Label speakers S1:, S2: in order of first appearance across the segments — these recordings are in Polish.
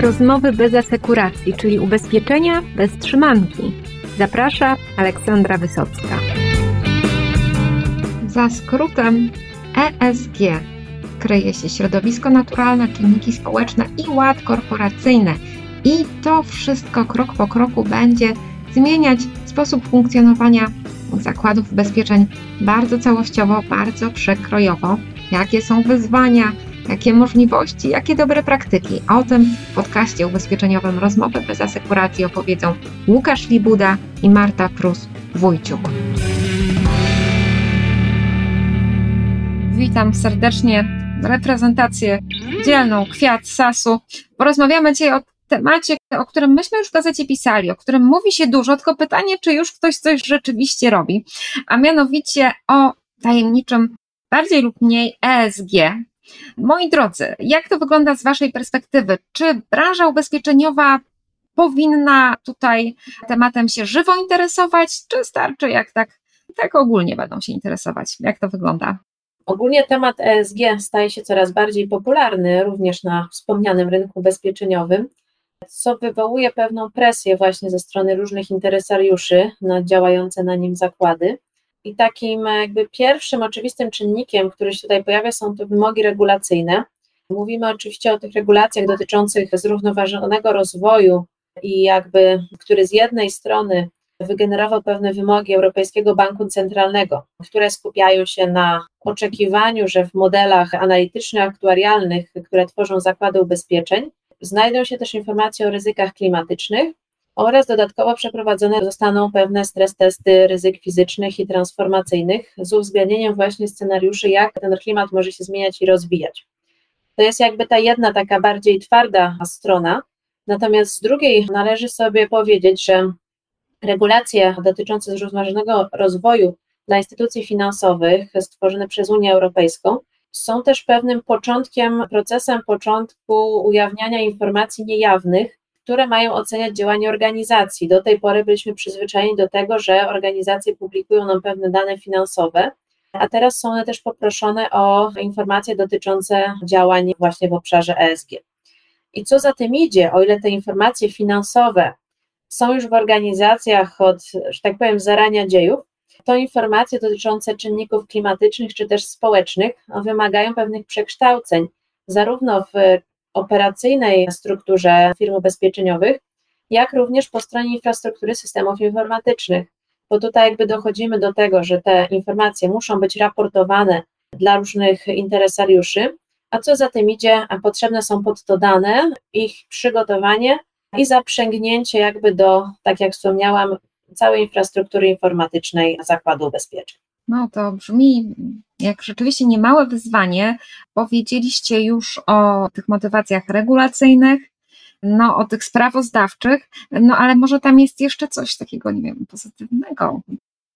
S1: Rozmowy bez asekuracji, czyli ubezpieczenia bez trzymanki. Zaprasza Aleksandra Wysocka. Za skrótem ESG kryje się środowisko naturalne, czynniki społeczne i ład korporacyjny. I to wszystko krok po kroku będzie zmieniać sposób funkcjonowania zakładów ubezpieczeń bardzo całościowo, bardzo przekrojowo. Jakie są wyzwania, jakie możliwości, jakie dobre praktyki. O tym w podcaście ubezpieczeniowym Rozmowy bez asekuracji opowiedzą Łukasz Libuda i Marta Prus-Wójciuk. Witam serdecznie reprezentację dzielną Kwiat Sasu. Porozmawiamy dzisiaj o temacie, o którym myśmy już w gazecie pisali, o którym mówi się dużo, tylko pytanie, czy już ktoś coś rzeczywiście robi, a mianowicie o tajemniczym, bardziej lub mniej ESG. Moi drodzy, jak to wygląda z Waszej perspektywy? Czy branża ubezpieczeniowa powinna tutaj tematem się żywo interesować, czy starczy jak tak, tak ogólnie będą się interesować? Jak to wygląda?
S2: Ogólnie temat ESG staje się coraz bardziej popularny również na wspomnianym rynku ubezpieczeniowym, co wywołuje pewną presję właśnie ze strony różnych interesariuszy na działające na nim zakłady. I takim jakby pierwszym oczywistym czynnikiem, który się tutaj pojawia, są to wymogi regulacyjne. Mówimy oczywiście o tych regulacjach dotyczących zrównoważonego rozwoju i jakby, który z jednej strony wygenerował pewne wymogi Europejskiego Banku Centralnego, które skupiają się na oczekiwaniu, że w modelach analitycznych, aktuarialnych, które tworzą zakłady ubezpieczeń, znajdą się też informacje o ryzykach klimatycznych oraz dodatkowo przeprowadzone zostaną pewne stres testy ryzyk fizycznych i transformacyjnych z uwzględnieniem właśnie scenariuszy, jak ten klimat może się zmieniać i rozwijać. To jest jakby ta jedna taka bardziej twarda strona. Natomiast z drugiej należy sobie powiedzieć, że regulacje dotyczące zrównoważonego rozwoju dla instytucji finansowych stworzone przez Unię Europejską są też pewnym początkiem, procesem początku ujawniania informacji niejawnych, które mają oceniać działanie organizacji. Do tej pory byliśmy przyzwyczajeni do tego, że organizacje publikują nam pewne dane finansowe, a teraz są one też poproszone o informacje dotyczące działań właśnie w obszarze ESG. I co za tym idzie, o ile te informacje finansowe są już w organizacjach od, że tak powiem, zarania dziejów, to informacje dotyczące czynników klimatycznych czy też społecznych wymagają pewnych przekształceń, zarówno w operacyjnej strukturze firm ubezpieczeniowych, jak również po stronie infrastruktury systemów informatycznych. Bo tutaj jakby dochodzimy do tego, że te informacje muszą być raportowane dla różnych interesariuszy, a co za tym idzie, potrzebne są pod to dane, ich przygotowanie i zaprzęgnięcie jakby do, tak jak wspomniałam, całej infrastruktury informatycznej Zakładu Ubezpieczeń.
S1: No to brzmi jak rzeczywiście niemałe wyzwanie. Powiedzieliście już o tych motywacjach regulacyjnych, no o tych sprawozdawczych, no ale może tam jest jeszcze coś takiego, nie wiem, pozytywnego.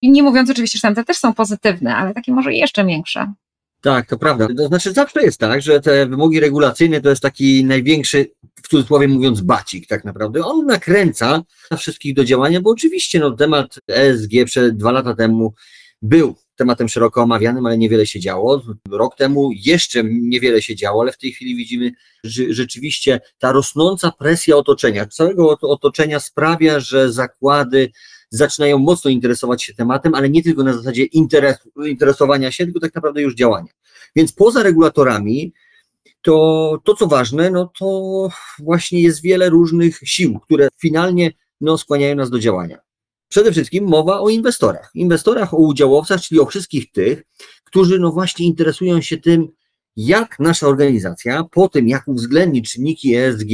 S1: I nie mówiąc oczywiście, że tam te też są pozytywne, ale takie może jeszcze większe.
S3: Tak, to prawda. To znaczy zawsze jest tak, że te wymogi regulacyjne to jest taki największy, w cudzysłowie mówiąc, bacik tak naprawdę. On nakręca wszystkich do działania, bo oczywiście no, temat ESG przed dwa lata temu był tematem szeroko omawianym, ale niewiele się działo. Rok temu jeszcze niewiele się działo, ale w tej chwili widzimy, że rzeczywiście ta rosnąca presja otoczenia, całego otoczenia sprawia, że zakłady zaczynają mocno interesować się tematem, ale nie tylko na zasadzie interes, interesowania się, tylko tak naprawdę już działania. Więc poza regulatorami, to, to co ważne, no to właśnie jest wiele różnych sił, które finalnie no, skłaniają nas do działania. Przede wszystkim mowa o inwestorach. Inwestorach, o udziałowcach, czyli o wszystkich tych, którzy no właśnie interesują się tym, jak nasza organizacja po tym, jak uwzględni czynniki ESG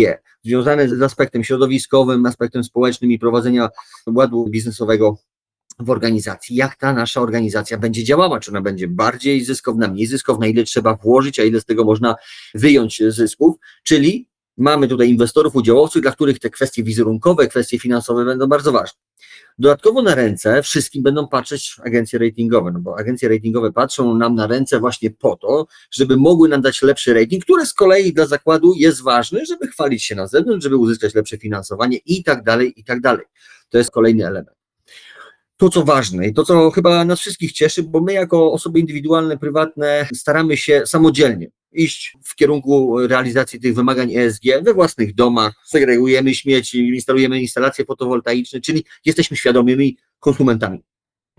S3: związane z aspektem środowiskowym, aspektem społecznym i prowadzenia ładu biznesowego w organizacji, jak ta nasza organizacja będzie działała, czy ona będzie bardziej zyskowna, mniej zyskowna, ile trzeba włożyć, a ile z tego można wyjąć zysków, czyli mamy tutaj inwestorów, udziałowców, dla których te kwestie wizerunkowe, kwestie finansowe będą bardzo ważne. Dodatkowo na ręce wszystkim będą patrzeć agencje ratingowe, no bo agencje ratingowe patrzą nam na ręce właśnie po to, żeby mogły nam dać lepszy rating, który z kolei dla zakładu jest ważny, żeby chwalić się na zewnątrz, żeby uzyskać lepsze finansowanie i tak dalej, i tak dalej. To jest kolejny element. To, co ważne i to, co chyba nas wszystkich cieszy, bo my jako osoby indywidualne, prywatne staramy się samodzielnie iść w kierunku realizacji tych wymagań ESG we własnych domach, segregujemy śmieci, instalujemy instalacje fotowoltaiczne, czyli jesteśmy świadomymi konsumentami.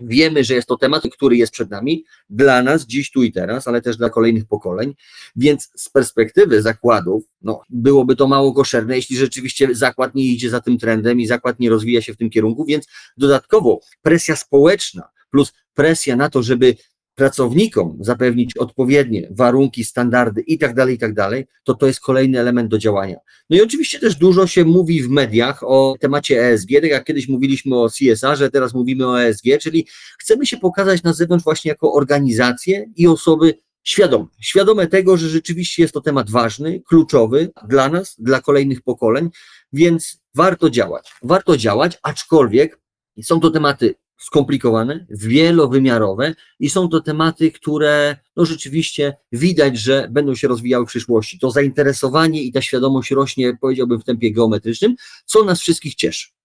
S3: Wiemy, że jest to temat, który jest przed nami, dla nas dziś, tu i teraz, ale też dla kolejnych pokoleń, więc z perspektywy zakładów, no, byłoby to mało koszerne, jeśli rzeczywiście zakład nie idzie za tym trendem i zakład nie rozwija się w tym kierunku, więc dodatkowo presja społeczna plus presja na to, żeby pracownikom zapewnić odpowiednie warunki, standardy i tak dalej, i tak dalej, to to jest kolejny element do działania. No i oczywiście też dużo się mówi w mediach o temacie ESG, tak jak kiedyś mówiliśmy o CSR, teraz mówimy o ESG, czyli chcemy się pokazać na zewnątrz właśnie jako organizacje i osoby świadome, świadome tego, że rzeczywiście jest to temat ważny, kluczowy dla nas, dla kolejnych pokoleń, więc warto działać. Warto działać, aczkolwiek są to tematy skomplikowane, wielowymiarowe i są to tematy, które no rzeczywiście widać, że będą się rozwijały w przyszłości. To zainteresowanie i ta świadomość rośnie, powiedziałbym, w tempie geometrycznym, co nas wszystkich cieszy.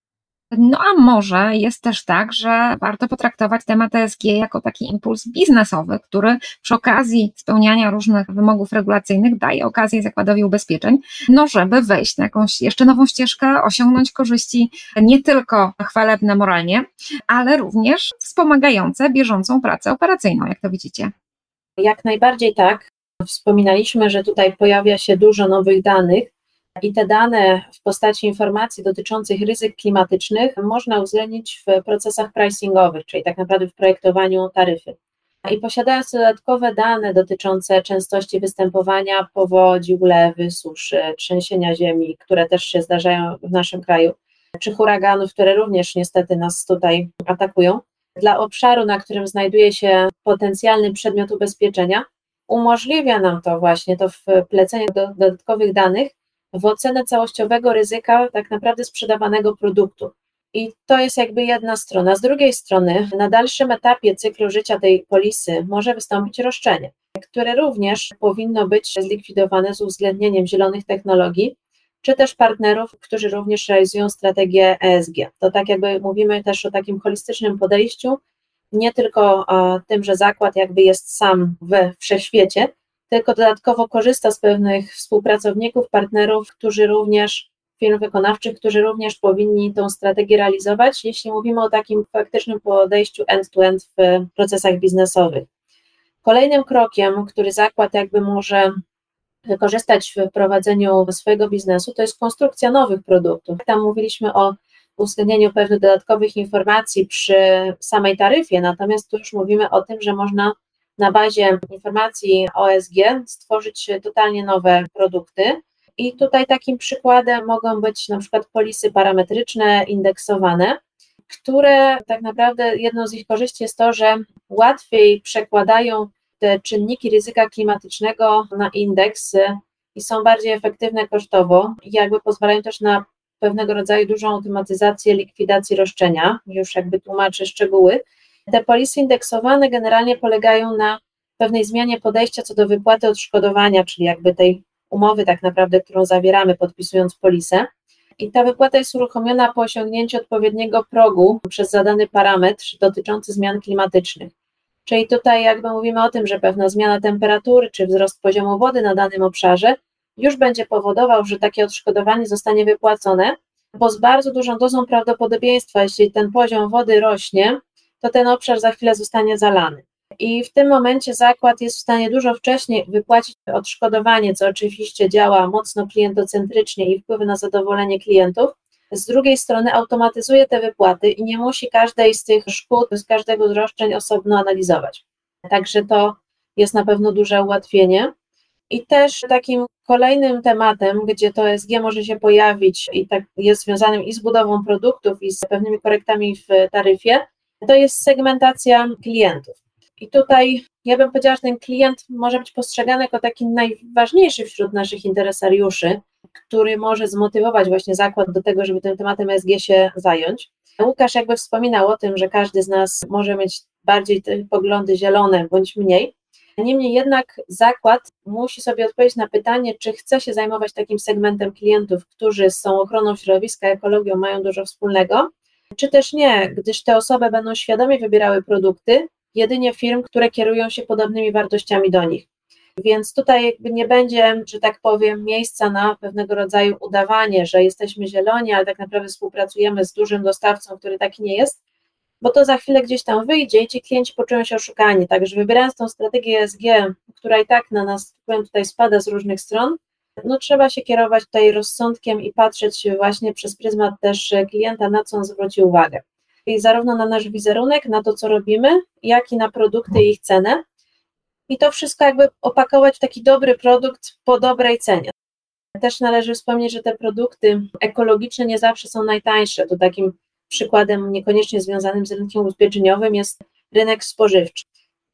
S1: No a może jest też tak, że warto potraktować temat ESG jako taki impuls biznesowy, który przy okazji spełniania różnych wymogów regulacyjnych daje okazję zakładowi ubezpieczeń, no żeby wejść na jakąś jeszcze nową ścieżkę, osiągnąć korzyści nie tylko chwalebne moralnie, ale również wspomagające bieżącą pracę operacyjną, jak to widzicie.
S2: Jak najbardziej tak. Wspominaliśmy, że tutaj pojawia się dużo nowych danych, i te dane w postaci informacji dotyczących ryzyk klimatycznych można uwzględnić w procesach pricingowych, czyli tak naprawdę w projektowaniu taryfy. I posiadając dodatkowe dane dotyczące częstości występowania powodzi, ulewy, suszy, trzęsienia ziemi, które też się zdarzają w naszym kraju, czy huraganów, które również niestety nas tutaj atakują, dla obszaru, na którym znajduje się potencjalny przedmiot ubezpieczenia, umożliwia nam to właśnie to wplecenie do dodatkowych danych w ocenę całościowego ryzyka tak naprawdę sprzedawanego produktu. I to jest jakby jedna strona. Z drugiej strony, na dalszym etapie cyklu życia tej polisy może wystąpić roszczenie, które również powinno być zlikwidowane z uwzględnieniem zielonych technologii, czy też partnerów, którzy również realizują strategię ESG. To tak jakby mówimy też o takim holistycznym podejściu, nie tylko tym, że zakład jakby jest sam we wszechświecie, tylko dodatkowo korzysta z pewnych współpracowników, partnerów, którzy również, firm wykonawczych, którzy również powinni tą strategię realizować, jeśli mówimy o takim faktycznym podejściu end-to-end w procesach biznesowych. Kolejnym krokiem, który zakład jakby może wykorzystać w prowadzeniu swojego biznesu, to jest konstrukcja nowych produktów. Tam mówiliśmy o uwzględnieniu pewnych dodatkowych informacji przy samej taryfie, natomiast tu już mówimy o tym, że można na bazie informacji OSG stworzyć totalnie nowe produkty. I tutaj takim przykładem mogą być na przykład polisy parametryczne, indeksowane, które tak naprawdę jedną z ich korzyści jest to, że łatwiej przekładają te czynniki ryzyka klimatycznego na indeks i są bardziej efektywne kosztowo i jakby pozwalają też na pewnego rodzaju dużą automatyzację likwidacji roszczenia. Już jakby tłumaczę szczegóły. Te polisy indeksowane generalnie polegają na pewnej zmianie podejścia co do wypłaty odszkodowania, czyli jakby tej umowy tak naprawdę, którą zawieramy podpisując polisę. I ta wypłata jest uruchomiona po osiągnięciu odpowiedniego progu przez zadany parametr dotyczący zmian klimatycznych. Czyli tutaj jakby mówimy o tym, że pewna zmiana temperatury czy wzrost poziomu wody na danym obszarze już będzie powodował, że takie odszkodowanie zostanie wypłacone, bo z bardzo dużą dozą prawdopodobieństwa, jeśli ten poziom wody rośnie, to ten obszar za chwilę zostanie zalany. I w tym momencie zakład jest w stanie dużo wcześniej wypłacić odszkodowanie, co oczywiście działa mocno klientocentrycznie i wpływa na zadowolenie klientów. Z drugiej strony automatyzuje te wypłaty i nie musi każdej z tych szkód, z każdego z roszczeń osobno analizować. Także to jest na pewno duże ułatwienie. I też takim kolejnym tematem, gdzie to SG może się pojawić i tak jest związanym i z budową produktów, i z pewnymi korektami w taryfie, to jest segmentacja klientów. I tutaj ja bym powiedziała, że ten klient może być postrzegany jako taki najważniejszy wśród naszych interesariuszy, który może zmotywować właśnie zakład do tego, żeby tym tematem SG się zająć. Łukasz jakby wspominał o tym, że każdy z nas może mieć bardziej te poglądy zielone bądź mniej. Niemniej jednak zakład musi sobie odpowiedzieć na pytanie, czy chce się zajmować takim segmentem klientów, którzy z ochroną środowiska, ekologią mają dużo wspólnego, czy też nie, gdyż te osoby będą świadomie wybierały produkty, jedynie firm, które kierują się podobnymi wartościami do nich. Więc tutaj jakby nie będzie, że tak powiem, miejsca na pewnego rodzaju udawanie, że jesteśmy zieloni, ale tak naprawdę współpracujemy z dużym dostawcą, który taki nie jest, bo to za chwilę gdzieś tam wyjdzie i ci klienci poczują się oszukani. Także wybierając tą strategię ESG, która i tak na nas powiem, tutaj spada z różnych stron, no trzeba się kierować tutaj rozsądkiem i patrzeć właśnie przez pryzmat też klienta, na co on zwróci uwagę. I zarówno na nasz wizerunek, na to, co robimy, jak i na produkty i ich cenę. I to wszystko jakby opakować w taki dobry produkt po dobrej cenie. Też należy wspomnieć, że te produkty ekologiczne nie zawsze są najtańsze. To takim przykładem niekoniecznie związanym z rynkiem ubezpieczeniowym jest rynek spożywczy.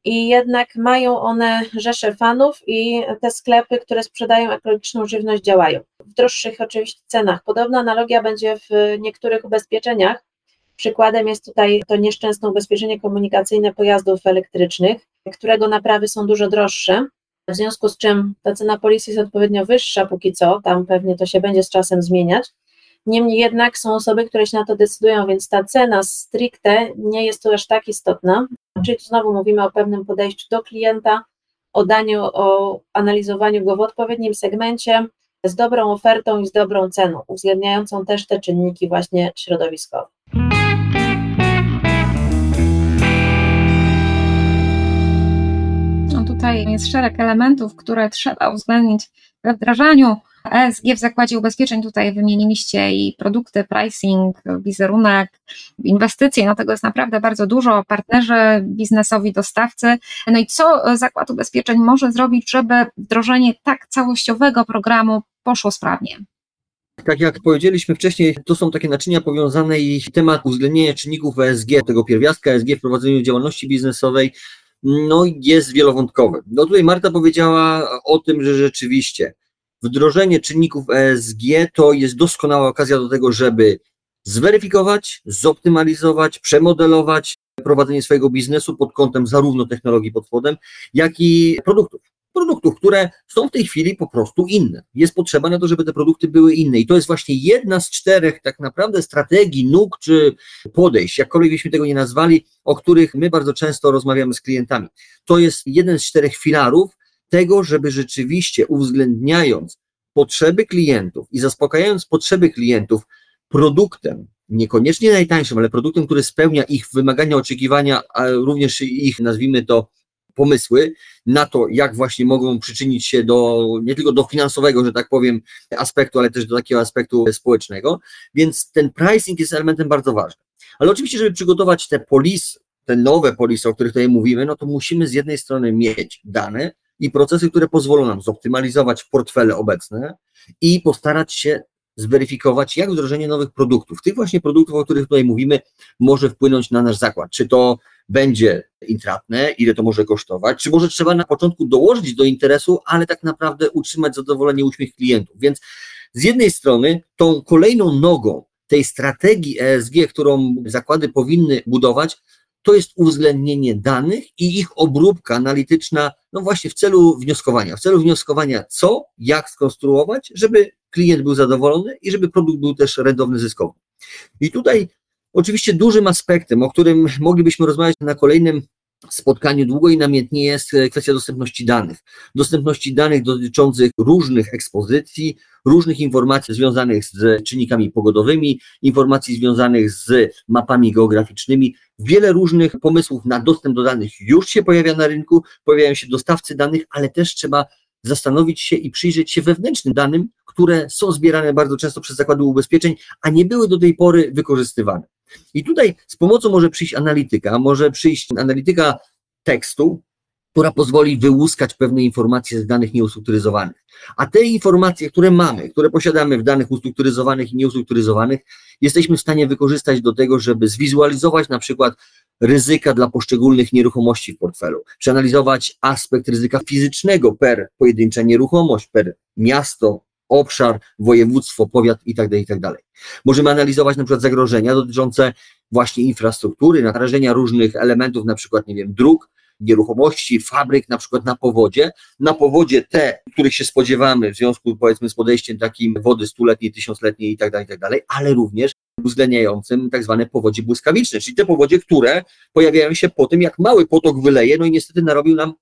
S2: I jednak mają one rzesze fanów i te sklepy, które sprzedają ekologiczną żywność działają. W droższych oczywiście cenach. Podobna analogia będzie w niektórych ubezpieczeniach. Przykładem jest tutaj to nieszczęsne ubezpieczenie komunikacyjne pojazdów elektrycznych, którego naprawy są dużo droższe, w związku z czym ta cena polisy jest odpowiednio wyższa póki co, tam pewnie to się będzie z czasem zmieniać, Niemniej jednak są osoby, które się na to decydują, więc ta cena stricte nie jest tu aż tak istotna. Czyli tu znowu mówimy o pewnym podejściu do klienta, o daniu, o analizowaniu go w odpowiednim segmencie, z dobrą ofertą i z dobrą ceną, uwzględniającą też te czynniki właśnie środowiskowe.
S1: No tutaj jest szereg elementów, które trzeba uwzględnić we wdrażaniu ESG w zakładzie ubezpieczeń tutaj wymieniliście i produkty, pricing, wizerunek, inwestycje, no tego jest naprawdę bardzo dużo, partnerzy biznesowi, dostawcy. No i co zakład ubezpieczeń może zrobić, żeby wdrożenie tak całościowego programu poszło sprawnie?
S3: Tak jak powiedzieliśmy wcześniej, to są takie naczynia powiązane i temat uwzględnienia czynników ESG, tego pierwiastka ESG w prowadzeniu działalności biznesowej, no jest wielowątkowy. No tutaj Marta powiedziała o tym, że rzeczywiście wdrożenie czynników ESG to jest doskonała okazja do tego, żeby zweryfikować, zoptymalizować, przemodelować prowadzenie swojego biznesu pod kątem zarówno technologii pod jak i produktów. Produktów, które są w tej chwili po prostu inne. Jest potrzeba na to, żeby te produkty były inne. I to jest właśnie jedna z czterech tak naprawdę strategii, nóg czy podejść, jakkolwiek byśmy tego nie nazwali, o których my bardzo często rozmawiamy z klientami. To jest jeden z czterech filarów, tego, żeby rzeczywiście uwzględniając potrzeby klientów i zaspokajając potrzeby klientów produktem, niekoniecznie najtańszym, ale produktem, który spełnia ich wymagania, oczekiwania, a również ich, nazwijmy to, pomysły na to, jak właśnie mogą przyczynić się do, nie tylko do finansowego, że tak powiem, aspektu, ale też do takiego aspektu społecznego. Więc ten pricing jest elementem bardzo ważnym. Ale oczywiście, żeby przygotować te polis, te nowe polisy, o których tutaj mówimy, no to musimy z jednej strony mieć dane, i procesy, które pozwolą nam zoptymalizować portfele obecne i postarać się zweryfikować, jak wdrożenie nowych produktów, tych właśnie produktów, o których tutaj mówimy, może wpłynąć na nasz zakład. Czy to będzie intratne, ile to może kosztować, czy może trzeba na początku dołożyć do interesu, ale tak naprawdę utrzymać zadowolenie, uśmiech klientów. Więc z jednej strony tą kolejną nogą tej strategii ESG, którą zakłady powinny budować, to jest uwzględnienie danych i ich obróbka analityczna, no właśnie w celu wnioskowania. W celu wnioskowania, co, jak skonstruować, żeby klient był zadowolony i żeby produkt był też rentowny, zyskowy. I tutaj oczywiście dużym aspektem, o którym moglibyśmy rozmawiać na kolejnym spotkaniu długo i namiętnie jest e, kwestia dostępności danych. Dostępności danych dotyczących różnych ekspozycji, różnych informacji związanych z czynnikami pogodowymi, informacji związanych z mapami geograficznymi. Wiele różnych pomysłów na dostęp do danych już się pojawia na rynku, pojawiają się dostawcy danych, ale też trzeba zastanowić się i przyjrzeć się wewnętrznym danym, które są zbierane bardzo często przez zakłady ubezpieczeń, a nie były do tej pory wykorzystywane. I tutaj z pomocą może przyjść analityka, może przyjść analityka tekstu, która pozwoli wyłuskać pewne informacje z danych nieustrukturyzowanych. A te informacje, które mamy, które posiadamy w danych ustrukturyzowanych i nieustrukturyzowanych, jesteśmy w stanie wykorzystać do tego, żeby zwizualizować na przykład ryzyka dla poszczególnych nieruchomości w portfelu, przeanalizować aspekt ryzyka fizycznego per pojedyncza nieruchomość, per miasto, obszar, województwo, powiat itd., tak itd. Tak Możemy analizować na przykład zagrożenia dotyczące właśnie infrastruktury, narażenia różnych elementów, na przykład, nie wiem, dróg, nieruchomości, fabryk, na przykład na powodzie. Na powodzie te, których się spodziewamy w związku powiedzmy z podejściem takim wody stuletniej, tysiącletniej i tak tak ale również uwzględniającym tak zwane powodzie błyskawiczne, czyli te powodzie, które pojawiają się po tym, jak mały potok wyleje, no i niestety narobił nam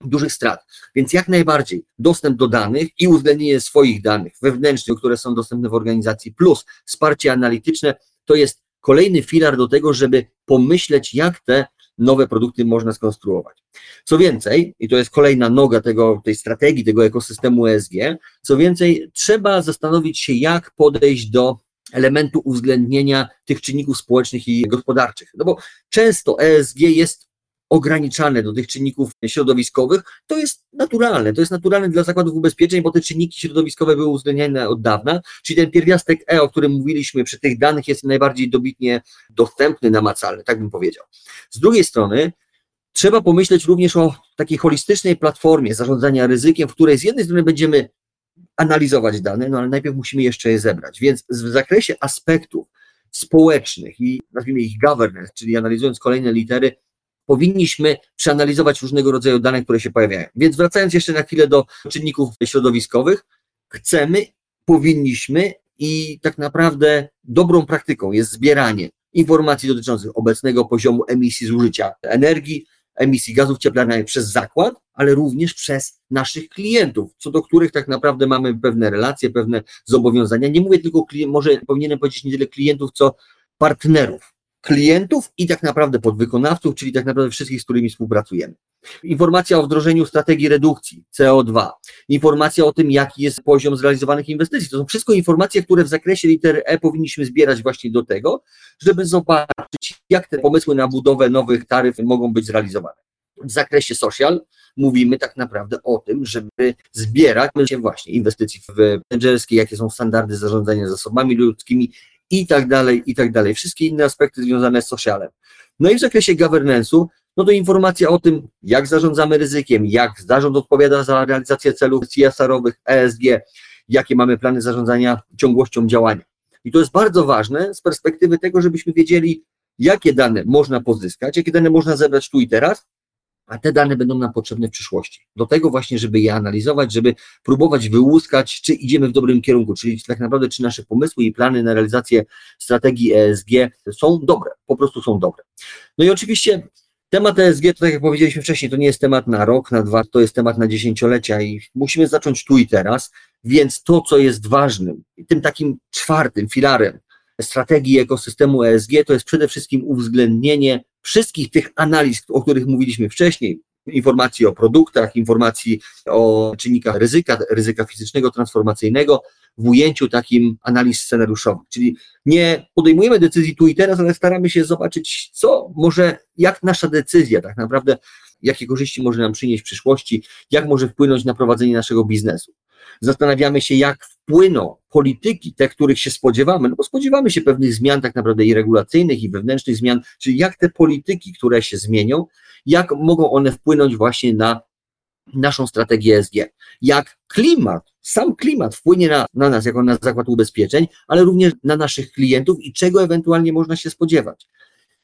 S3: dużych strat. Więc jak najbardziej dostęp do danych i uwzględnienie swoich danych wewnętrznych, które są dostępne w organizacji, plus wsparcie analityczne, to jest kolejny filar do tego, żeby pomyśleć, jak te nowe produkty można skonstruować. Co więcej, i to jest kolejna noga tego, tej strategii, tego ekosystemu ESG, co więcej, trzeba zastanowić się, jak podejść do elementu uwzględnienia tych czynników społecznych i gospodarczych. No bo często ESG jest ograniczane do tych czynników środowiskowych, to jest naturalne. To jest naturalne dla zakładów ubezpieczeń, bo te czynniki środowiskowe były uwzględniane od dawna, czyli ten pierwiastek E, o którym mówiliśmy przy tych danych, jest najbardziej dobitnie dostępny, namacalny, tak bym powiedział. Z drugiej strony, trzeba pomyśleć również o takiej holistycznej platformie zarządzania ryzykiem, w której z jednej strony będziemy analizować dane, no ale najpierw musimy jeszcze je zebrać. Więc w zakresie aspektów społecznych i nazwijmy ich governance, czyli analizując kolejne litery, powinniśmy przeanalizować różnego rodzaju dane, które się pojawiają. Więc wracając jeszcze na chwilę do czynników środowiskowych, chcemy, powinniśmy i tak naprawdę dobrą praktyką jest zbieranie informacji dotyczących obecnego poziomu emisji zużycia energii, emisji gazów cieplarnianych przez zakład, ale również przez naszych klientów, co do których tak naprawdę mamy pewne relacje, pewne zobowiązania. Nie mówię tylko, może powinienem powiedzieć nie tyle klientów, co partnerów, klientów i tak naprawdę podwykonawców, czyli tak naprawdę wszystkich, z którymi współpracujemy. Informacja o wdrożeniu strategii redukcji CO2, informacja o tym, jaki jest poziom zrealizowanych inwestycji. To są wszystko informacje, które w zakresie liter E powinniśmy zbierać właśnie do tego, żeby zobaczyć, jak te pomysły na budowę nowych taryf mogą być zrealizowane. W zakresie social mówimy tak naprawdę o tym, żeby zbierać właśnie inwestycji w menedżerskie, jakie są standardy zarządzania zasobami ludzkimi, i tak dalej, i tak dalej. Wszystkie inne aspekty związane z socialem. No i w zakresie governance'u, no to informacja o tym, jak zarządzamy ryzykiem, jak zarząd odpowiada za realizację celów CSR-owych, ESG, jakie mamy plany zarządzania ciągłością działania. I to jest bardzo ważne z perspektywy tego, żebyśmy wiedzieli, jakie dane można pozyskać, jakie dane można zebrać tu i teraz, a te dane będą nam potrzebne w przyszłości. Do tego właśnie, żeby je analizować, żeby próbować wyłuskać, czy idziemy w dobrym kierunku, czyli tak naprawdę, czy nasze pomysły i plany na realizację strategii ESG są dobre, po prostu są dobre. No i oczywiście temat ESG, to tak jak powiedzieliśmy wcześniej, to nie jest temat na rok, na dwa, to jest temat na dziesięciolecia i musimy zacząć tu i teraz, więc to, co jest ważnym, tym takim czwartym filarem strategii ekosystemu ESG, to jest przede wszystkim uwzględnienie wszystkich tych analiz, o których mówiliśmy wcześniej, informacji o produktach, informacji o czynnikach ryzyka, ryzyka fizycznego, transformacyjnego, w ujęciu takim analiz scenariuszowych. Czyli nie podejmujemy decyzji tu i teraz, ale staramy się zobaczyć, co może, jak nasza decyzja tak naprawdę, jakie korzyści może nam przynieść w przyszłości, jak może wpłynąć na prowadzenie naszego biznesu. Zastanawiamy się, jak wpłyną polityki, te, których się spodziewamy, no bo spodziewamy się pewnych zmian tak naprawdę i regulacyjnych, i wewnętrznych zmian, czyli jak te polityki, które się zmienią, jak mogą one wpłynąć właśnie na naszą strategię ESG. Jak klimat, sam klimat wpłynie na, na nas jako na zakład ubezpieczeń, ale również na naszych klientów i czego ewentualnie można się spodziewać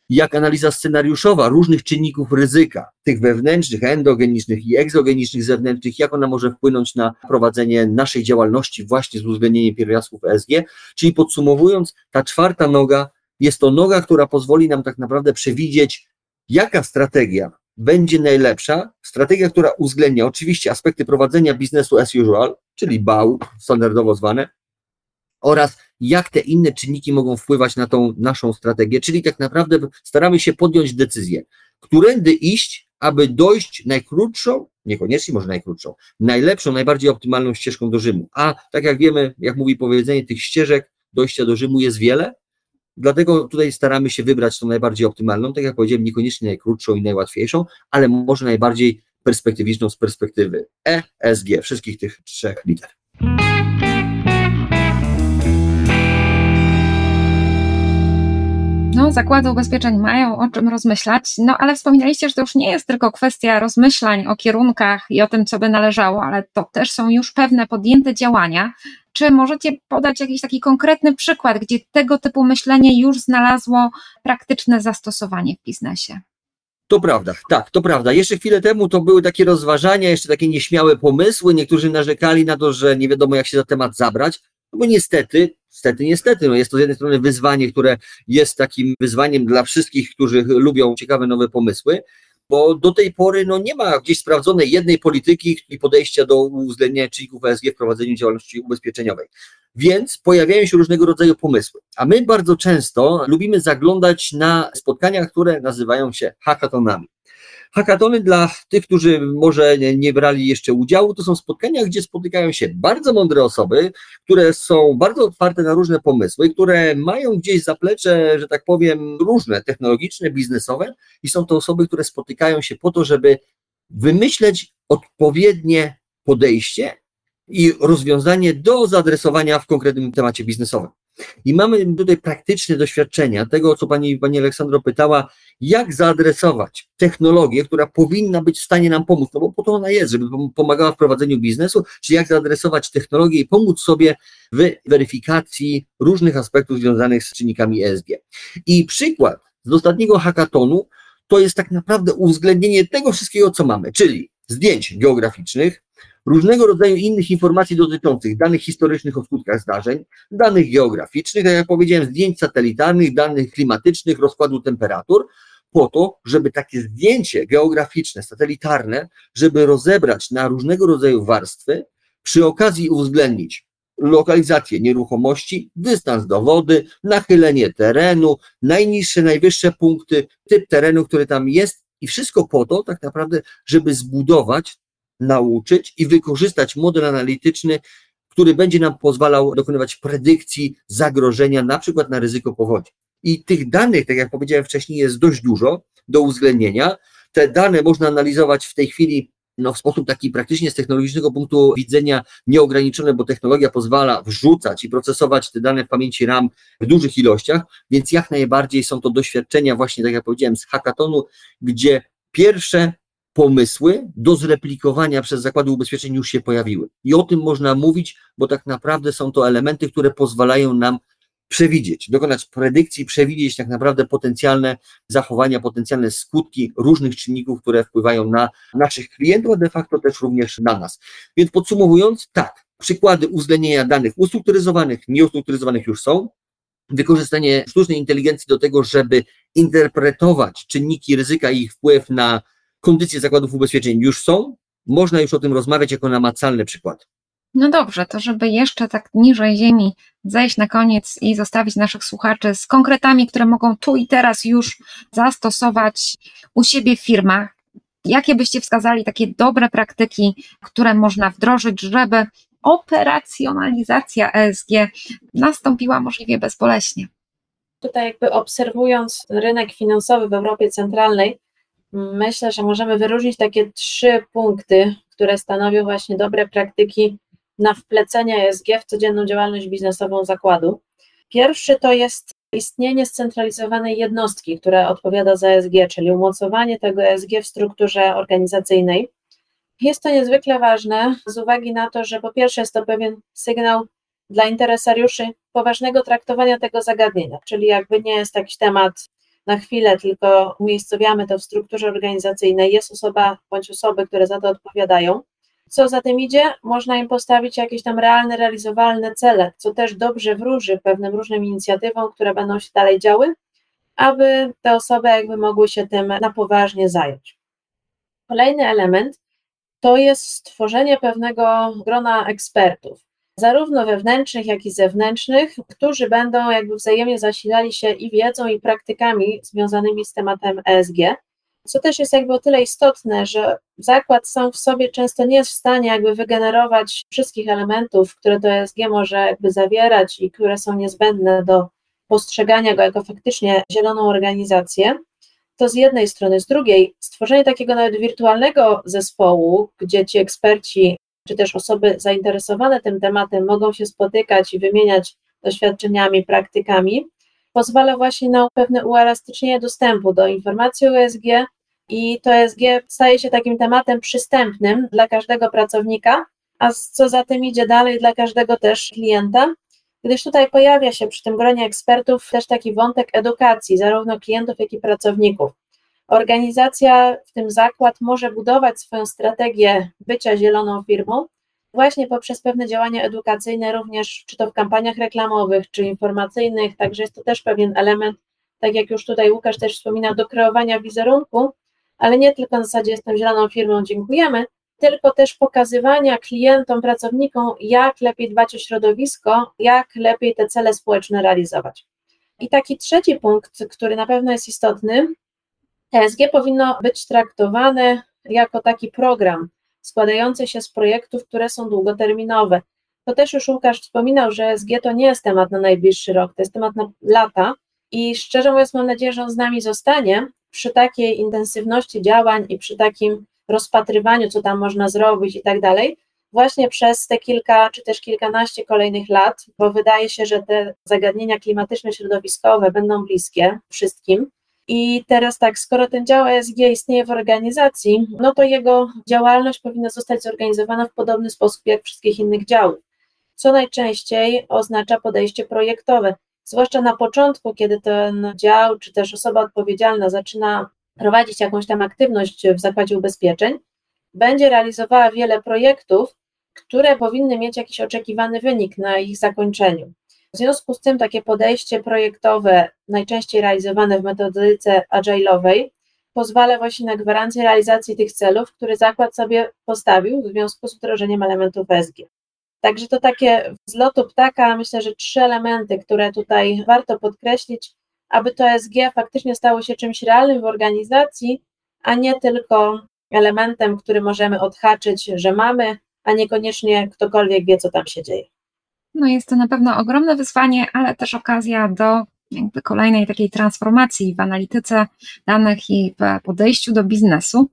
S3: jak analiza scenariuszowa różnych czynników ryzyka, tych wewnętrznych, endogenicznych i egzogenicznych, zewnętrznych, jak ona może wpłynąć na prowadzenie naszej działalności właśnie z uwzględnieniem pierwiastków ESG. Czyli podsumowując, ta czwarta noga jest to noga, która pozwoli nam tak naprawdę przewidzieć, jaka strategia będzie najlepsza. Strategia, która uwzględnia oczywiście aspekty prowadzenia biznesu as usual, czyli BAU, standardowo zwane, oraz jak te inne czynniki mogą wpływać na tą naszą strategię, czyli tak naprawdę staramy się podjąć decyzję, którędy iść, aby dojść najkrótszą, niekoniecznie może najkrótszą, najlepszą, najbardziej optymalną ścieżką do Rzymu. A tak jak wiemy, jak mówi powiedzenie, tych ścieżek dojścia do Rzymu jest wiele, dlatego tutaj staramy się wybrać tą najbardziej optymalną, tak jak powiedziałem, niekoniecznie najkrótszą i najłatwiejszą, ale może najbardziej perspektywiczną z perspektywy ESG, wszystkich tych trzech liter.
S1: No, zakłady ubezpieczeń mają o czym rozmyślać, no ale wspominaliście, że to już nie jest tylko kwestia rozmyślań o kierunkach i o tym, co by należało, ale to też są już pewne podjęte działania. Czy możecie podać jakiś taki konkretny przykład, gdzie tego typu myślenie już znalazło praktyczne zastosowanie w biznesie?
S3: To prawda, tak, to prawda. Jeszcze chwilę temu to były takie rozważania, jeszcze takie nieśmiałe pomysły. Niektórzy narzekali na to, że nie wiadomo, jak się za temat zabrać. No bo niestety, niestety, niestety, no jest to z jednej strony wyzwanie, które jest takim wyzwaniem dla wszystkich, którzy lubią ciekawe nowe pomysły, bo do tej pory no, nie ma gdzieś sprawdzonej jednej polityki i podejścia do uwzględnienia czynników ESG w prowadzeniu działalności ubezpieczeniowej. Więc pojawiają się różnego rodzaju pomysły. A my bardzo często lubimy zaglądać na spotkania, które nazywają się hackathonami. Hackatony dla tych, którzy może nie brali jeszcze udziału, to są spotkania, gdzie spotykają się bardzo mądre osoby, które są bardzo otwarte na różne pomysły, które mają gdzieś zaplecze, że tak powiem, różne, technologiczne, biznesowe i są to osoby, które spotykają się po to, żeby wymyśleć odpowiednie podejście i rozwiązanie do zaadresowania w konkretnym temacie biznesowym. I mamy tutaj praktyczne doświadczenia tego, o co pani, pani Aleksandro pytała, jak zaadresować technologię, która powinna być w stanie nam pomóc, no bo po to ona jest, żeby pomagała w prowadzeniu biznesu, czy jak zaadresować technologię i pomóc sobie w weryfikacji różnych aspektów związanych z czynnikami ESG. I przykład z ostatniego hackatonu to jest tak naprawdę uwzględnienie tego wszystkiego, co mamy, czyli zdjęć geograficznych, różnego rodzaju innych informacji dotyczących danych historycznych o skutkach zdarzeń, danych geograficznych, jak ja powiedziałem, zdjęć satelitarnych, danych klimatycznych, rozkładu temperatur, po to, żeby takie zdjęcie geograficzne, satelitarne, żeby rozebrać na różnego rodzaju warstwy, przy okazji uwzględnić lokalizację nieruchomości, dystans do wody, nachylenie terenu, najniższe, najwyższe punkty, typ terenu, który tam jest i wszystko po to, tak naprawdę, żeby zbudować nauczyć i wykorzystać model analityczny, który będzie nam pozwalał dokonywać predykcji zagrożenia, na przykład na ryzyko powodzi. I tych danych, tak jak powiedziałem wcześniej, jest dość dużo do uwzględnienia. Te dane można analizować w tej chwili no, w sposób taki praktycznie z technologicznego punktu widzenia nieograniczony, bo technologia pozwala wrzucać i procesować te dane w pamięci RAM w dużych ilościach, więc jak najbardziej są to doświadczenia właśnie, tak jak powiedziałem, z hackathonu, gdzie pierwsze pomysły do zreplikowania przez zakłady ubezpieczeń już się pojawiły. I o tym można mówić, bo tak naprawdę są to elementy, które pozwalają nam przewidzieć, dokonać predykcji, przewidzieć tak naprawdę potencjalne zachowania, potencjalne skutki różnych czynników, które wpływają na naszych klientów, a de facto też również na nas. Więc podsumowując, tak, przykłady uwzględnienia danych ustrukturyzowanych, nieustrukturyzowanych już są. Wykorzystanie sztucznej inteligencji do tego, żeby interpretować czynniki ryzyka i ich wpływ na kondycje zakładów ubezpieczeń już są, można już o tym rozmawiać jako namacalny przykład.
S1: No dobrze, to żeby jeszcze tak niżej ziemi zejść na koniec i zostawić naszych słuchaczy z konkretami, które mogą tu i teraz już zastosować u siebie w firmach. Jakie byście wskazali takie dobre praktyki, które można wdrożyć, żeby operacjonalizacja ESG nastąpiła możliwie bezboleśnie?
S2: Tutaj jakby obserwując rynek finansowy w Europie Centralnej, Myślę, że możemy wyróżnić takie trzy punkty, które stanowią właśnie dobre praktyki na wplecenie ESG w codzienną działalność biznesową zakładu. Pierwszy to jest istnienie scentralizowanej jednostki, która odpowiada za ESG, czyli umocowanie tego ESG w strukturze organizacyjnej. Jest to niezwykle ważne z uwagi na to, że po pierwsze jest to pewien sygnał dla interesariuszy poważnego traktowania tego zagadnienia, czyli jakby nie jest jakiś temat na chwilę, tylko umiejscowiamy to w strukturze organizacyjnej, jest osoba bądź osoby, które za to odpowiadają. Co za tym idzie, można im postawić jakieś tam realne, realizowalne cele, co też dobrze wróży pewnym różnym inicjatywom, które będą się dalej działy, aby te osoby jakby mogły się tym na poważnie zająć. Kolejny element to jest stworzenie pewnego grona ekspertów zarówno wewnętrznych, jak i zewnętrznych, którzy będą jakby wzajemnie zasilali się i wiedzą, i praktykami związanymi z tematem ESG. Co też jest jakby o tyle istotne, że zakład sam w sobie często nie jest w stanie jakby wygenerować wszystkich elementów, które to ESG może jakby zawierać i które są niezbędne do postrzegania go jako faktycznie zieloną organizację. To z jednej strony, z drugiej, stworzenie takiego nawet wirtualnego zespołu, gdzie ci eksperci czy też osoby zainteresowane tym tematem mogą się spotykać i wymieniać doświadczeniami, praktykami, pozwala właśnie na pewne uelastycznienie dostępu do informacji o ESG i to ESG staje się takim tematem przystępnym dla każdego pracownika, a co za tym idzie dalej dla każdego też klienta, gdyż tutaj pojawia się przy tym gronie ekspertów też taki wątek edukacji zarówno klientów, jak i pracowników. Organizacja, w tym zakład, może budować swoją strategię bycia zieloną firmą właśnie poprzez pewne działania edukacyjne, również czy to w kampaniach reklamowych, czy informacyjnych, także jest to też pewien element, tak jak już tutaj Łukasz też wspominał, do kreowania wizerunku, ale nie tylko na zasadzie jestem zieloną firmą, dziękujemy, tylko też pokazywania klientom, pracownikom, jak lepiej dbać o środowisko, jak lepiej te cele społeczne realizować. I taki trzeci punkt, który na pewno jest istotny, ESG powinno być traktowane jako taki program składający się z projektów, które są długoterminowe. To też już Łukasz wspominał, że ESG to nie jest temat na najbliższy rok, to jest temat na lata i szczerze mówiąc mam nadzieję, że on z nami zostanie przy takiej intensywności działań i przy takim rozpatrywaniu, co tam można zrobić i tak dalej, właśnie przez te kilka czy też kilkanaście kolejnych lat, bo wydaje się, że te zagadnienia klimatyczne, środowiskowe będą bliskie wszystkim. I teraz tak, skoro ten dział ESG istnieje w organizacji, no to jego działalność powinna zostać zorganizowana w podobny sposób jak wszystkich innych działów, co najczęściej oznacza podejście projektowe. Zwłaszcza na początku, kiedy ten dział czy też osoba odpowiedzialna zaczyna prowadzić jakąś tam aktywność w zakładzie ubezpieczeń, będzie realizowała wiele projektów, które powinny mieć jakiś oczekiwany wynik na ich zakończeniu. W związku z tym takie podejście projektowe, najczęściej realizowane w metodyce agile'owej, pozwala właśnie na gwarancję realizacji tych celów, które zakład sobie postawił w związku z wdrożeniem elementów ESG. Także to takie z lotu ptaka, myślę, że trzy elementy, które tutaj warto podkreślić, aby to ESG faktycznie stało się czymś realnym w organizacji, a nie tylko elementem, który możemy odhaczyć, że mamy, a niekoniecznie ktokolwiek wie, co tam się dzieje.
S1: No jest to na pewno ogromne wyzwanie, ale też okazja do jakby kolejnej takiej transformacji w analityce danych i w podejściu do biznesu.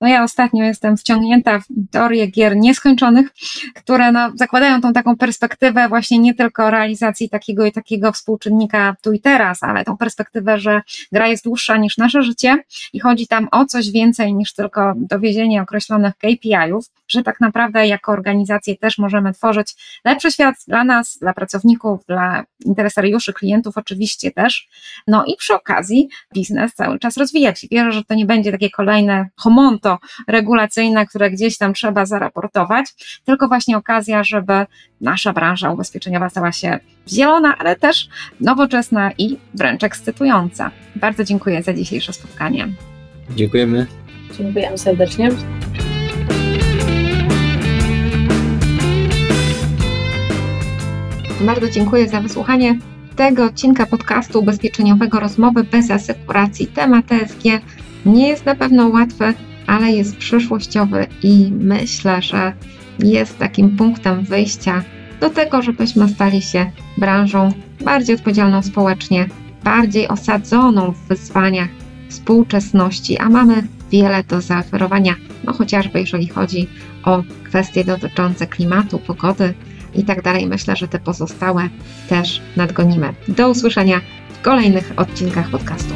S1: No ja ostatnio jestem wciągnięta w teorię gier nieskończonych, które no, zakładają tą taką perspektywę właśnie nie tylko realizacji takiego i takiego współczynnika tu i teraz, ale tą perspektywę, że gra jest dłuższa niż nasze życie i chodzi tam o coś więcej niż tylko dowiezienie określonych KPI-ów, że tak naprawdę jako organizacje też możemy tworzyć lepszy świat dla nas, dla pracowników, dla interesariuszy, klientów oczywiście też. No i przy okazji biznes cały czas rozwijać. Wierzę, że to nie będzie takie kolejne homonto regulacyjne, które gdzieś tam trzeba zaraportować, tylko właśnie okazja, żeby nasza branża ubezpieczeniowa stała się zielona, ale też nowoczesna i wręcz ekscytująca. Bardzo dziękuję za dzisiejsze spotkanie.
S3: Dziękujemy.
S2: Dziękujemy serdecznie.
S1: Bardzo dziękuję za wysłuchanie tego odcinka podcastu ubezpieczeniowego Rozmowy bez asekuracji. Temat ESG nie jest na pewno łatwy, ale jest przyszłościowy i myślę, że jest takim punktem wyjścia do tego, żebyśmy stali się branżą bardziej odpowiedzialną społecznie, bardziej osadzoną w wyzwaniach współczesności, a mamy wiele do zaoferowania, no chociażby jeżeli chodzi o kwestie dotyczące klimatu, pogody i tak dalej. Myślę, że te pozostałe też nadgonimy. Do usłyszenia w kolejnych odcinkach podcastu.